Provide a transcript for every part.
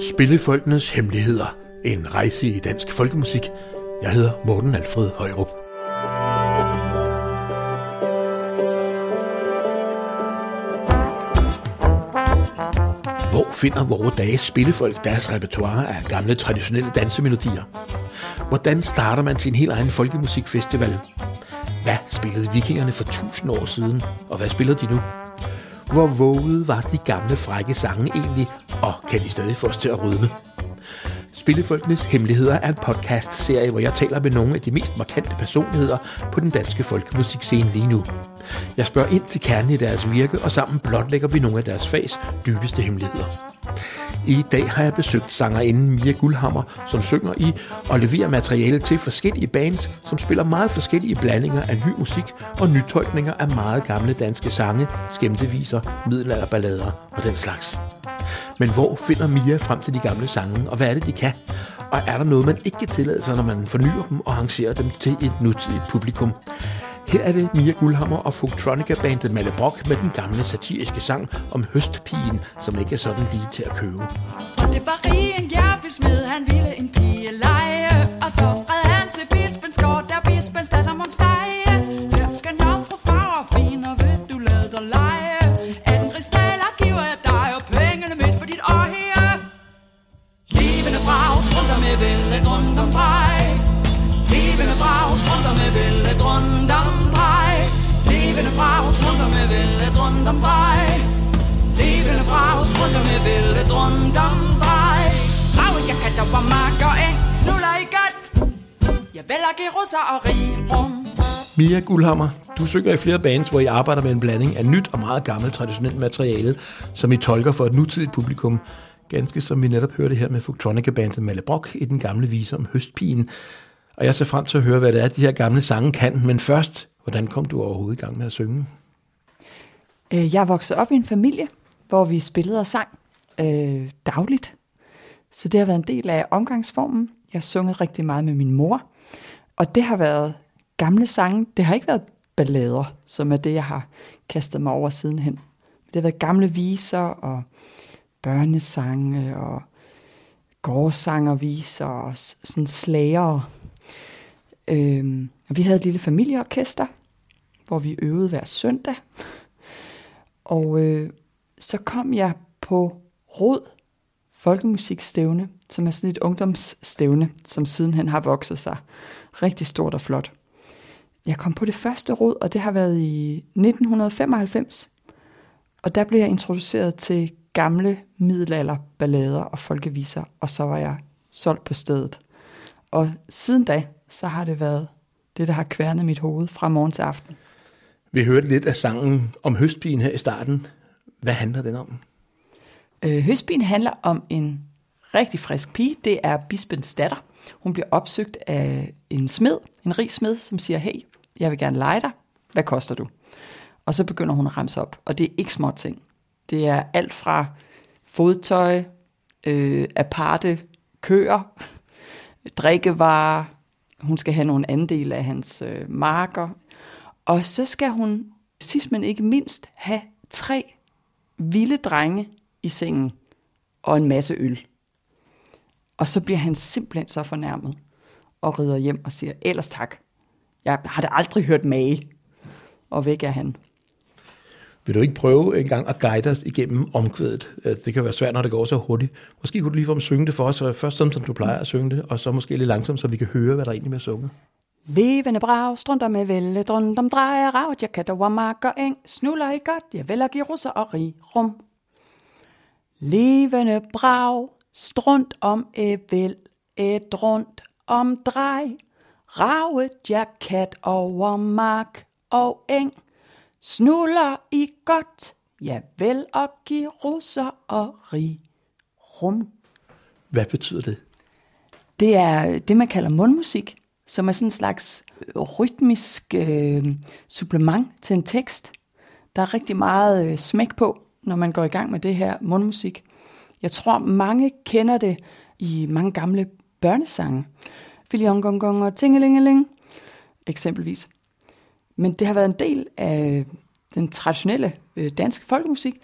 Spillefolkenes Hemmeligheder. En rejse i dansk folkemusik. Jeg hedder Morten Alfred Højrup. Hvor finder vores dages spillefolk deres repertoire af gamle traditionelle dansemelodier? Hvordan starter man sin helt egen folkemusikfestival? Hvad spillede vikingerne for tusind år siden, og hvad spiller de nu? Hvor våget var de gamle frække sange egentlig, kan de stadig få os til at rydme? Spillefolkenes Hemmeligheder er en podcast-serie, hvor jeg taler med nogle af de mest markante personligheder på den danske folkemusikscene lige nu. Jeg spørger ind til kernen i deres virke, og sammen blotlægger vi nogle af deres fags dybeste hemmeligheder. I dag har jeg besøgt sangerinden Mia Guldhammer, som synger i og leverer materiale til forskellige bands, som spiller meget forskellige blandinger af ny musik og nytolkninger af meget gamle danske sange, skæmteviser, middelalderballader og den slags. Men hvor finder Mia frem til de gamle sange, og hvad er det, de kan? Og er der noget, man ikke kan tillade sig, når man fornyer dem og arrangerer dem til et nutidigt publikum? Her er det Mia Guldhammer og Funktronica-bandet Malle Brock med den gamle satiriske sang om høstpigen, som ikke er sådan lige til at købe. Og det var en jervismed, han ville en pige lege, og så red han til bispens gård, der bispens datter måtte stege. Rundt med vælge rundt om drej. Ravet jeg kan der var mark og eng, snuller i godt. Jeg vælger give russer og rig rum. Mia Guldhammer, du synger i flere bands, hvor I arbejder med en blanding af nyt og meget gammelt traditionelt materiale, som I tolker for et nutidigt publikum. Ganske som vi netop hørte her med Folktronica-bandet Malle Brock i den gamle vise om høstpigen. Og jeg ser frem til at høre, hvad det er, de her gamle sange kan. Men først, hvordan kom du overhovedet i gang med at synge? Øh, Jeg vokset op i en familie, hvor vi spillede og sang øh, dagligt. Så det har været en del af omgangsformen. Jeg har sunget rigtig meget med min mor. Og det har været gamle sange. Det har ikke været ballader, som er det, jeg har kastet mig over sidenhen. Det har været gamle viser og børnesange og gårdsangerviser og s- sådan slager. Øhm, og vi havde et lille familieorkester, hvor vi øvede hver søndag. Og øh, så kom jeg på Rod Folkemusikstævne, som er sådan et ungdomsstævne, som sidenhen har vokset sig rigtig stort og flot. Jeg kom på det første råd, og det har været i 1995. Og der blev jeg introduceret til gamle middelalderballader og folkeviser, og så var jeg solgt på stedet. Og siden da, så har det været det, der har kværnet mit hoved fra morgen til aften. Vi hørte lidt af sangen om høstpigen her i starten. Hvad handler den om? Øh, Høstbien handler om en rigtig frisk pige. Det er bispens datter. Hun bliver opsøgt af en smed, en rig smed, som siger, hey, jeg vil gerne lege dig. Hvad koster du? Og så begynder hun at ramse op. Og det er ikke små ting. Det er alt fra fodtøj, øh, aparte køer, drikkevarer. Hun skal have nogle andel af hans øh, marker. Og så skal hun, sidst men ikke mindst, have tre vilde drenge i sengen og en masse øl. Og så bliver han simpelthen så fornærmet og rider hjem og siger, ellers tak. Jeg har da aldrig hørt mage. Og væk er han. Vil du ikke prøve en gang at guide os igennem omkvædet? Det kan være svært, når det går så hurtigt. Måske kunne du lige få synge det for os, først som du plejer at synge det, og så måske lidt langsomt, så vi kan høre, hvad der egentlig er sunget. Levende brag, strunder med vælge, drønt om drejer, ravet, jeg kan der mark og eng, snuller i godt, jeg vil give russer og rig rum. Levende brag, strunt om evel, et rundt om drej, ravet, jeg kat over mark og eng, snuller i godt, jeg vil og give russer og rig rum. Hvad betyder det? Det er det, man kalder mundmusik, som er sådan en slags øh, rytmisk øh, supplement til en tekst. Der er rigtig meget øh, smæk på, når man går i gang med det her mundmusik. Jeg tror, mange kender det i mange gamle børnesange. Filiongongong og tingelingeling, eksempelvis. Men det har været en del af den traditionelle øh, danske folkemusik.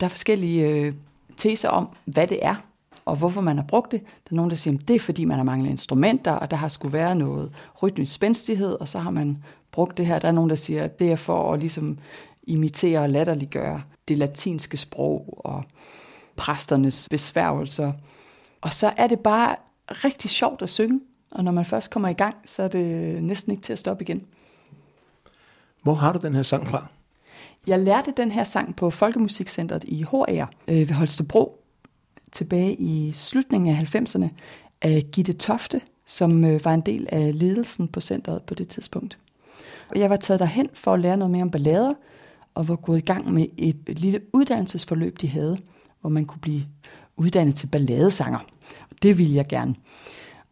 Der er forskellige øh, teser om, hvad det er og hvorfor man har brugt det. Der er nogen, der siger, at det er fordi, man har manglet instrumenter, og der har skulle være noget rytmisk spændstighed, og så har man brugt det her. Der er nogen, der siger, at det er for at ligesom imitere og latterliggøre det latinske sprog og præsternes besværgelser. Og så er det bare rigtig sjovt at synge, og når man først kommer i gang, så er det næsten ikke til at stoppe igen. Hvor har du den her sang fra? Jeg lærte den her sang på Folkemusikcentret i HR øh, ved Holstebro tilbage i slutningen af 90'erne af Gitte Tofte, som øh, var en del af ledelsen på centret på det tidspunkt. Og jeg var taget derhen for at lære noget mere om ballader, og var gået i gang med et, et lille uddannelsesforløb, de havde, hvor man kunne blive uddannet til balladesanger. Og det ville jeg gerne.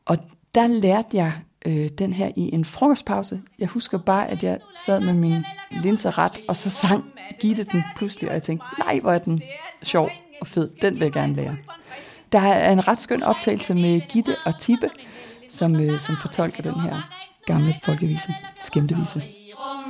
Og der lærte jeg øh, den her i en frokostpause. Jeg husker bare, at jeg sad med min linser ret, og så sang Gitte den pludselig, og jeg tænkte, nej, hvor er den sjov og fed. Den vil jeg gerne lære. Der er en ret skøn optagelse med Gitte og Tippe, som, øh, som fortolker den her gamle folkevise, skæmtevise.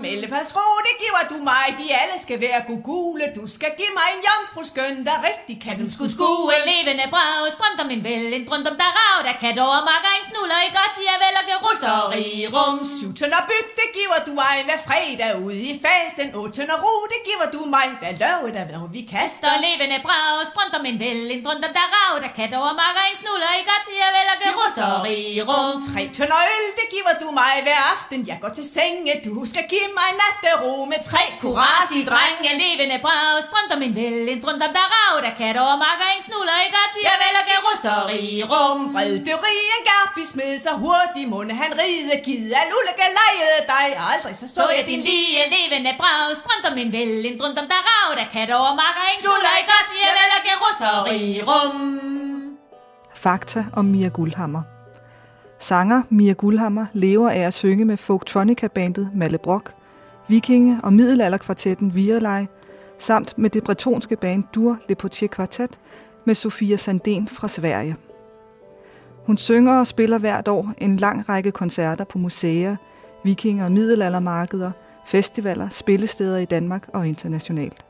Ellepas ro, det giver du mig, de alle skal være gugule. Du skal give mig en jomfru skøn, der rigtig kan Du skulle skue levende brag, strømt om en vel, en drømt om der rav, der kan over makker en snuller i godt, jeg vel og gerusseri rum. Syv tønder byg, det giver du mig hver fredag ude i fasten. Otte tønder ro, det giver du mig hver lørdag, når vi kaster. Der levende brag, strømt om en vel, en drømt om der rav, der kan over makker en snuller i godt, jeg vel og gerusseri rum. Tre tønder øl, det giver du mig hver aften. Jeg går til senge, du skal give mig nattero med tre kurasi drenge. levende brag, strømt om en vel, en drømt om der rav, der kan over makker en snuller i godt, Jeg vel og gerusseri rum. Bred blev rig en garpi smed, så hurtigt munde han ride. Givet al ulle gelejede dig, og aldrig så så Så jeg din lige levende brag, strømt om en vel, en drømt om der rav, der kan over makker en Snuller i i godt, jeg vel og gerusseri gerusseri rum. Fakta om Mia Guldhammer. Sanger Mia Guldhammer lever af at synge med folktronica-bandet Malle Brock, vikinge- og middelalderkvartetten Virelej, samt med det bretonske band Dur Le Potier Quartet med Sofia Sandén fra Sverige. Hun synger og spiller hvert år en lang række koncerter på museer, vikinge- og middelaldermarkeder, festivaler, spillesteder i Danmark og internationalt.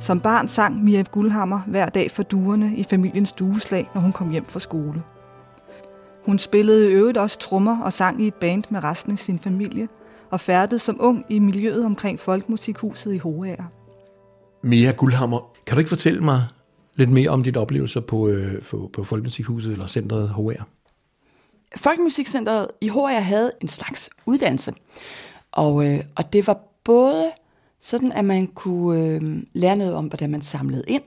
Som barn sang Mia Guldhammer hver dag for duerne i familiens dueslag, når hun kom hjem fra skole. Hun spillede i øvrigt også trommer og sang i et band med resten af sin familie, og færdedes som ung i miljøet omkring Folkemusikhuset i Hoager. Mia Guldhammer, kan du ikke fortælle mig lidt mere om dit oplevelser på, øh, på, på Folkemusikhuset eller Centret HR? Folkemusikcentret i HR havde en slags uddannelse, og, øh, og det var både sådan, at man kunne øh, lære noget om, hvordan man samlede ind.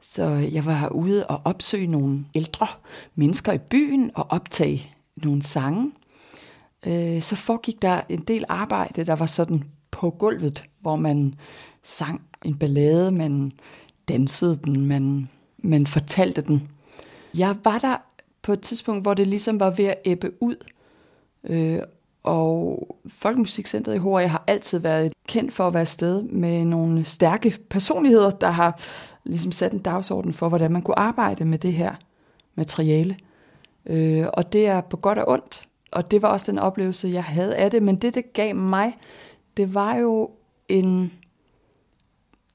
Så jeg var ude og opsøge nogle ældre mennesker i byen og optage nogle sange. Øh, så foregik der en del arbejde, der var sådan på gulvet, hvor man sang en ballade, man dansede den, man, man fortalte den. Jeg var der på et tidspunkt, hvor det ligesom var ved at æbbe ud. Øh, og Folkemusikcentret i HR har altid været kendt for at være et sted med nogle stærke personligheder, der har ligesom sat en dagsorden for, hvordan man kunne arbejde med det her materiale. Øh, og det er på godt og ondt. Og det var også den oplevelse, jeg havde af det. Men det, det gav mig, det var jo en,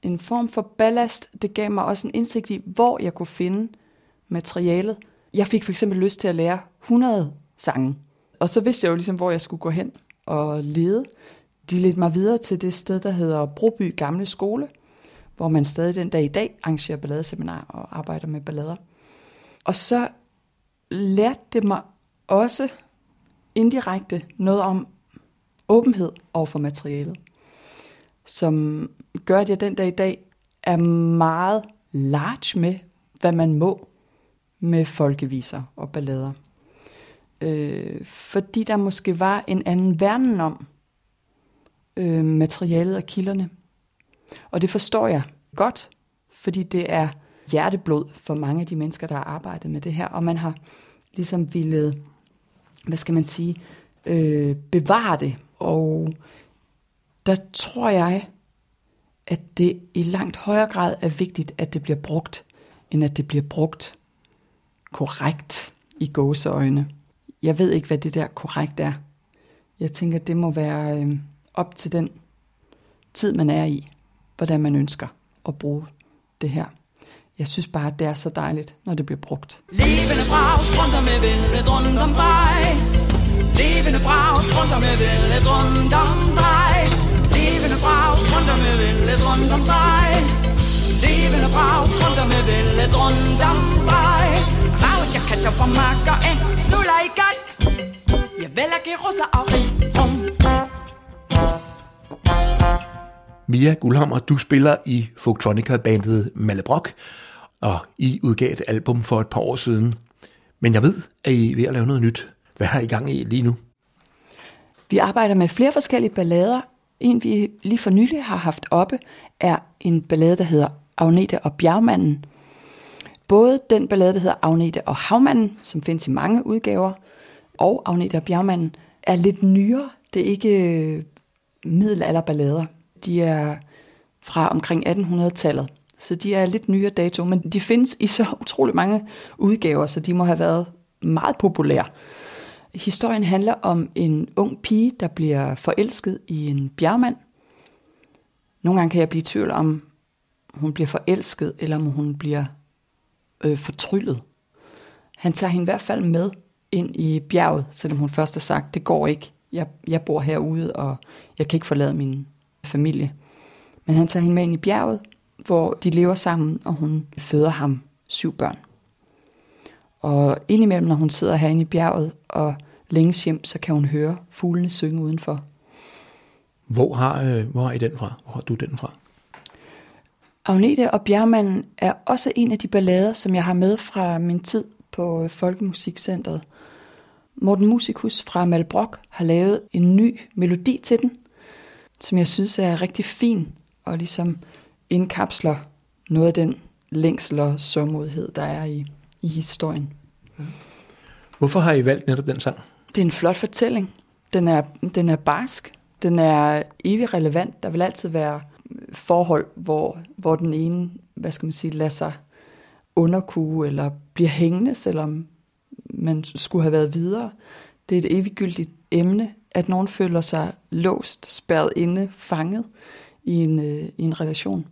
en form for ballast. Det gav mig også en indsigt i, hvor jeg kunne finde materialet. Jeg fik for eksempel lyst til at lære 100 sange. Og så vidste jeg jo ligesom, hvor jeg skulle gå hen og lede. De ledte mig videre til det sted, der hedder Broby Gamle Skole, hvor man stadig den dag i dag arrangerer balladeseminar og arbejder med ballader. Og så lærte det mig også indirekte noget om åbenhed over for materialet, som gør, at jeg den dag i dag er meget large med, hvad man må med folkeviser og ballader. Øh, fordi der måske var en anden verden om øh, materialet og kilderne. Og det forstår jeg godt, fordi det er hjerteblod for mange af de mennesker, der har arbejdet med det her, og man har ligesom ville, hvad skal man sige, øh, bevare det. Og der tror jeg, at det i langt højere grad er vigtigt, at det bliver brugt, end at det bliver brugt korrekt i gåseøjne. Jeg ved ikke, hvad det der korrekt er. Jeg tænker, det må være øh, op til den tid, man er i, hvordan man ønsker at bruge det her. Jeg synes bare, at det er så dejligt, når det bliver brugt. Levende brag strømter med vældet rundt om dig. Levende brag strømter med vældet rundt om dig. Levende brag strømter med vældet rundt om dig. Levende brag strømter med vældet rundt om dig. Ravet jeg katter på marker en snuller i godt Jeg vil ikke rosa og rum Mia Gullhammer, du spiller i Folktronica-bandet Mallebrok, og I udgav et album for et par år siden. Men jeg ved, at I er ved at lave noget nyt. Hvad har I gang i lige nu? Vi arbejder med flere forskellige ballader. En, vi lige for nylig har haft oppe, er en ballade, der hedder Agnete og Bjergmanden. Både den ballade, der hedder Agnete og Havmanden, som findes i mange udgaver, og Agnete og Bjergmanden, er lidt nyere. Det er ikke øh, middelalderballader. De er fra omkring 1800-tallet. Så de er lidt nyere dato, men de findes i så utrolig mange udgaver, så de må have været meget populære. Historien handler om en ung pige, der bliver forelsket i en bjergmand. Nogle gange kan jeg blive i tvivl om, hun bliver forelsket, eller om hun bliver øh, fortryllet. Han tager hende i hvert fald med ind i bjerget, selvom hun først har sagt, det går ikke. Jeg, jeg bor herude, og jeg kan ikke forlade min familie. Men han tager hende med ind i bjerget, hvor de lever sammen, og hun føder ham syv børn. Og indimellem, når hun sidder herinde i bjerget og længes hjem, så kan hun høre fuglene synge udenfor. Hvor har, øh, hvor har I den fra? Hvor har du den fra? Agnete og Bjergmanden er også en af de ballader, som jeg har med fra min tid på Folkemusikcentret. Morten Musikus fra Malbrok har lavet en ny melodi til den, som jeg synes er rigtig fin og ligesom indkapsler noget af den længsel og sårmodighed, der er i, i historien. Hvorfor har I valgt netop den sang? Det er en flot fortælling. Den er, den er barsk. Den er evig relevant. Der vil altid være forhold, hvor, hvor den ene, hvad skal man sige, lader sig underkue eller bliver hængende, selvom man skulle have været videre. Det er et eviggyldigt emne, at nogen føler sig låst, spærret inde, fanget i en, øh, i en relation.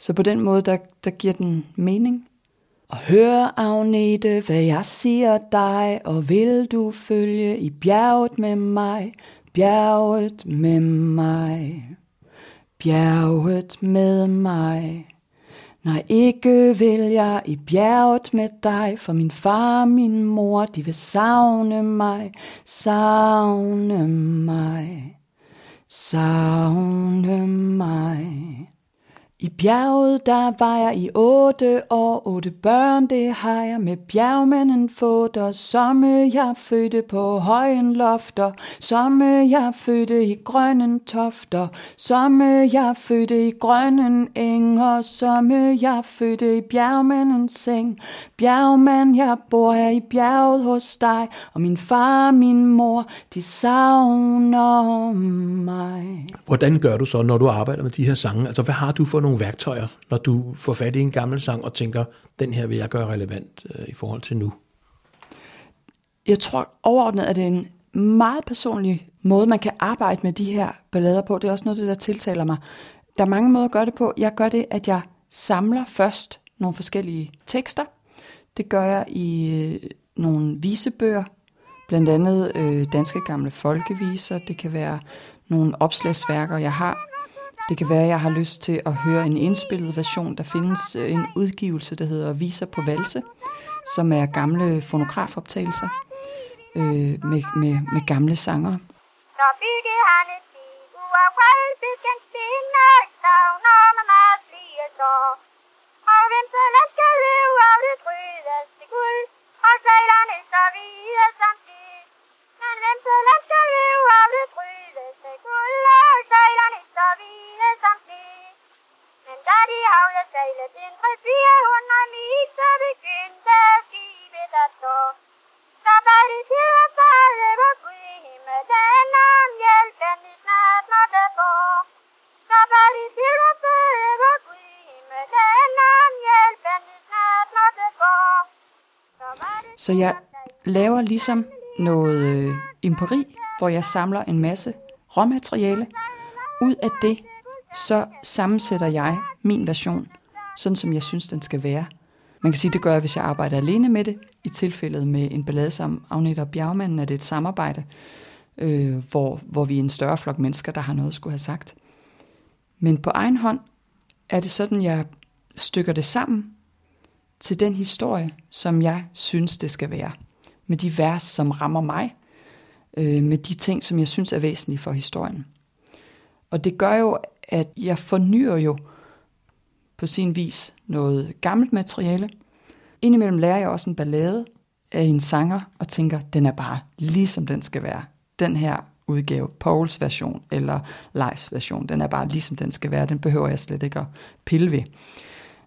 Så på den måde, der, der giver den mening. Og hør, Agnete, hvad jeg siger dig, og vil du følge i bjerget med mig, bjerget med mig, bjerget med mig. Nej, ikke vil jeg i bjerget med dig, for min far og min mor, de vil savne mig, savne mig, savne mig. I bjerget, der var jeg i otte år, otte børn, det har jeg med bjergmanden fået, og somme jeg fødte på højen lofter, somme jeg fødte i grønnen tofter, somme jeg fødte i grønnen enger, somme jeg fødte i bjergmandens seng. Bjergmand, jeg bor her i bjerget hos dig, og min far og min mor, de savner mig. Hvordan gør du så, når du arbejder med de her sange? Altså, hvad har du for nogle værktøjer, når du får fat i en gammel sang og tænker, den her vil jeg gøre relevant øh, i forhold til nu? Jeg tror overordnet, at det er en meget personlig måde, man kan arbejde med de her ballader på. Det er også noget, det, der tiltaler mig. Der er mange måder at gøre det på. Jeg gør det, at jeg samler først nogle forskellige tekster. Det gør jeg i øh, nogle visebøger, blandt andet øh, danske gamle folkeviser. Det kan være nogle opslagsværker, jeg har. Det kan være, at jeg har lyst til at høre en indspillet version. Der findes øh, en udgivelse, der hedder Viser på valse, som er gamle fonografoptagelser øh, med, med, med gamle sanger. Spinde, savner blive så. Og skal af det guld, og sejlerne så hvide som tid. Men vinteren skal leve af det hvide som tid. Men da de sejlet ind 300-400 mil, så begyndte skibet at stå. Så bad de til at falde på Gud i himmelen om hjælpen de snart måtte få. Så bad de til at falde på Gud i himmelen om hjælpen de snart måtte få. Så var det Så jeg laver ligesom noget øh, empiri, hvor jeg samler en masse råmateriale. Ud af det, så sammensætter jeg min version, sådan som jeg synes, den skal være. Man kan sige, det gør jeg, hvis jeg arbejder alene med det. I tilfældet med en ballade som Agneta og Bjergmanden er det et samarbejde, øh, hvor, hvor vi er en større flok mennesker, der har noget at skulle have sagt. Men på egen hånd er det sådan, jeg stykker det sammen til den historie, som jeg synes, det skal være. Med de vers, som rammer mig, øh, med de ting, som jeg synes er væsentlige for historien. Og det gør jo, at jeg fornyer jo på sin vis noget gammelt materiale. Indimellem lærer jeg også en ballade af en sanger og tænker, den er bare ligesom den skal være. Den her udgave, Pauls version eller Leifs version, den er bare ligesom den skal være. Den behøver jeg slet ikke at pille ved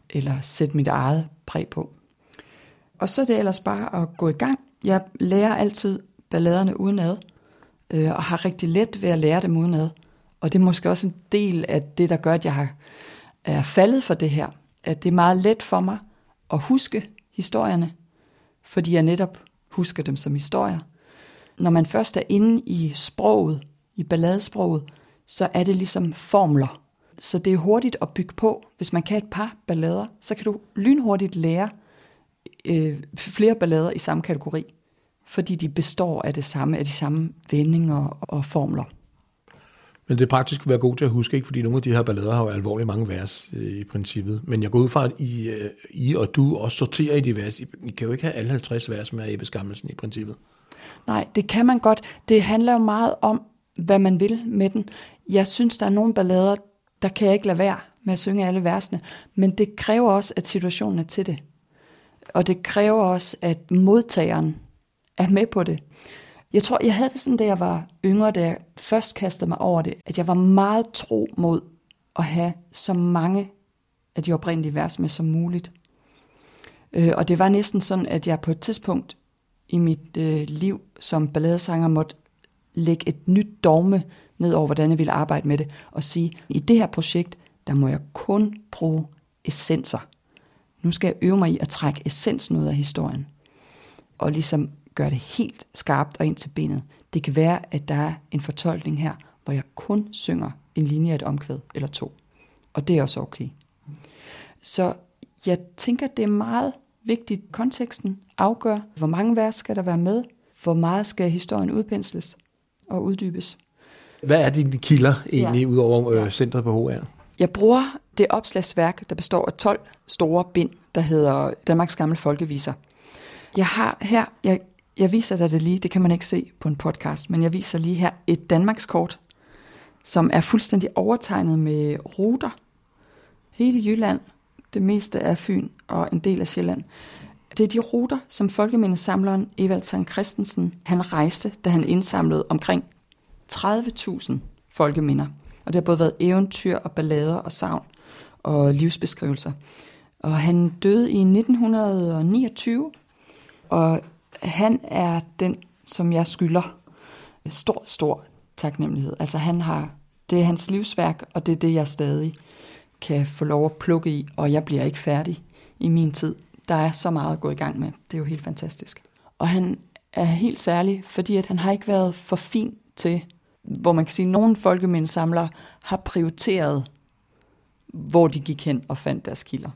eller sætte mit eget præg på. Og så er det ellers bare at gå i gang. Jeg lærer altid balladerne udenad, øh, og har rigtig let ved at lære dem udenad. Og det er måske også en del af det, der gør, at jeg har, er faldet for det her. At det er meget let for mig at huske historierne, fordi jeg netop husker dem som historier. Når man først er inde i sproget, i balladesproget, så er det ligesom formler. Så det er hurtigt at bygge på. Hvis man kan et par ballader, så kan du lynhurtigt lære øh, flere ballader i samme kategori, fordi de består af det samme, af de samme vendinger og formler. Men det er praktisk at være god til at huske, ikke? fordi nogle af de her ballader har jo alvorligt mange vers øh, i princippet. Men jeg går ud fra, at I, øh, I og du også sorterer i de vers. I, I kan jo ikke have alle 50 vers med Ebbe Skammelsen i princippet. Nej, det kan man godt. Det handler jo meget om, hvad man vil med den. Jeg synes, der er nogle ballader, der kan jeg ikke lade være med at synge alle versene. Men det kræver også, at situationen er til det. Og det kræver også, at modtageren er med på det. Jeg tror, jeg havde det sådan, da jeg var yngre, da jeg først kastede mig over det, at jeg var meget tro mod at have så mange af de oprindelige vers med som muligt. Øh, og det var næsten sådan, at jeg på et tidspunkt i mit øh, liv som balladesanger måtte lægge et nyt dogme ned over, hvordan jeg ville arbejde med det, og sige, i det her projekt, der må jeg kun bruge essenser. Nu skal jeg øve mig i at trække essensen ud af historien, og ligesom gøre det helt skarpt og ind til benet. Det kan være, at der er en fortolkning her, hvor jeg kun synger en linje af et omkvæd eller to. Og det er også okay. Så jeg tænker, det er meget vigtigt, konteksten afgør, hvor mange vers skal der være med, hvor meget skal historien udpensles og uddybes. Hvad er dine kilder egentlig, ja. udover øh, centret på HR? Jeg bruger det opslagsværk, der består af 12 store bind, der hedder Danmarks Gamle Folkeviser. Jeg har her, jeg, jeg viser dig det lige, det kan man ikke se på en podcast, men jeg viser lige her et Danmarkskort, som er fuldstændig overtegnet med ruter. Hele Jylland, det meste af Fyn og en del af Sjælland. Det er de ruter, som folkemindesamleren Evald Sankt Christensen han rejste, da han indsamlede omkring 30.000 folkeminder. Og det har både været eventyr og ballader og savn og livsbeskrivelser. Og han døde i 1929, og han er den, som jeg skylder stor, stor taknemmelighed. Altså han har, det er hans livsværk, og det er det, jeg stadig kan få lov at plukke i, og jeg bliver ikke færdig i min tid. Der er så meget at gå i gang med. Det er jo helt fantastisk. Og han er helt særlig, fordi at han har ikke været for fin til, hvor man kan sige, at nogle folkemindesamlere har prioriteret, hvor de gik hen og fandt deres kilder.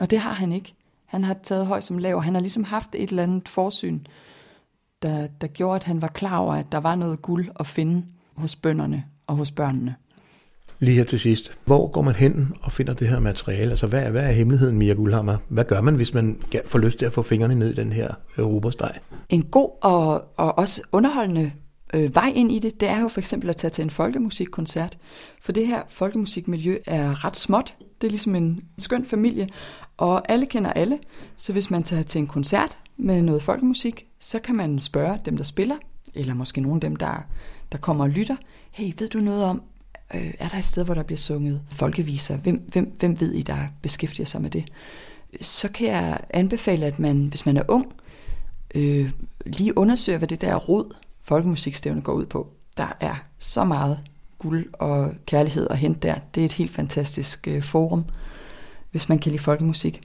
Og det har han ikke. Han har taget høj som lav. Han har ligesom haft et eller andet forsyn, der, der gjorde, at han var klar over, at der var noget guld at finde hos bønderne og hos børnene. Lige her til sidst. Hvor går man hen og finder det her materiale? Altså, hvad er, hvad er hemmeligheden, Mia Guldhammer? Hvad gør man, hvis man får lyst til at få fingrene ned i den her europasteg? En god og, og også underholdende øh, vej ind i det, det er jo for eksempel at tage til en folkemusikkoncert. For det her folkemusikmiljø er ret småt. Det er ligesom en skøn familie, og alle kender alle. Så hvis man tager til en koncert med noget folkemusik, så kan man spørge dem, der spiller, eller måske nogle af dem, der, der kommer og lytter. Hey, ved du noget om, øh, er der et sted, hvor der bliver sunget folkeviser? Hvem, hvem, hvem ved I, der beskæftiger sig med det? Så kan jeg anbefale, at man, hvis man er ung, øh, lige undersøger, hvad det der rod folkemusikstævne går ud på. Der er så meget guld og kærlighed at hente der. Det er et helt fantastisk øh, forum, hvis man kan lide folkemusik.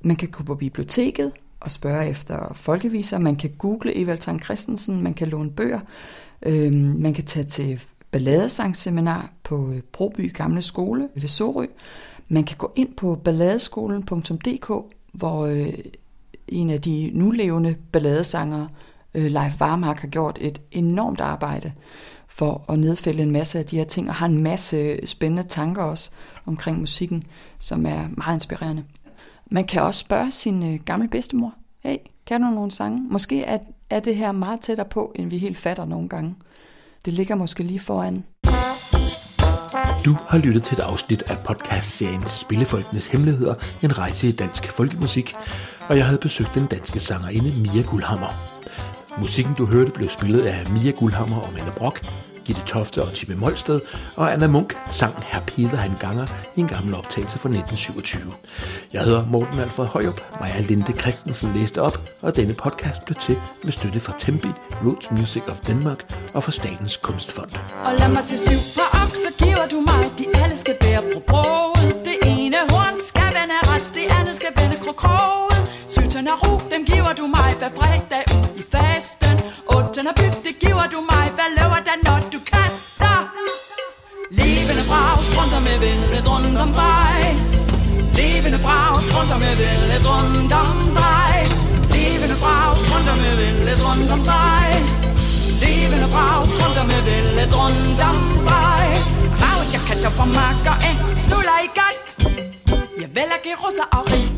Man kan gå på biblioteket og spørge efter folkeviser. Man kan google Evald Tang Christensen. Man kan låne bøger. Øh, man kan tage til balladesangsseminar på øh, Broby Gamle Skole ved Sorø. Man kan gå ind på balladeskolen.dk, hvor øh, en af de nulevende balladesangere, øh, Leif Varmark, har gjort et enormt arbejde for at nedfælde en masse af de her ting, og har en masse spændende tanker også omkring musikken, som er meget inspirerende. Man kan også spørge sin øh, gamle bedstemor, hey, kan du nogle sange? Måske er, er det her meget tættere på, end vi helt fatter nogle gange. Det ligger måske lige foran. Du har lyttet til et afsnit af podcastserien Spillefolkenes Hemmeligheder, en rejse i dansk folkemusik, og jeg havde besøgt den danske sangerinde Mia Guldhammer. Musikken du hørte blev spillet af Mia Guldhammer og Mette Brock, Gitte Tofte og Tippe Molsted, og Anna Munk sang Herr Peter han ganger i en gammel optagelse fra 1927. Jeg hedder Morten Alfred Højup, Maja Linde Christensen læste op, og denne podcast blev til med støtte fra Tempi, Roots Music of Denmark og fra Statens Kunstfond. Og lad mig se syv på okser, giver du mig, de alle skal bære på broet. Om dig. Levende brag, sprunter med vildt rundt om dig. Levende brag, sprunter med vildt rundt om dig. Levende brag, sprunter med vildt rundt om dig. Ravet, jeg kan på makker, af, snuller i gat. Jeg vælger gerusser og rig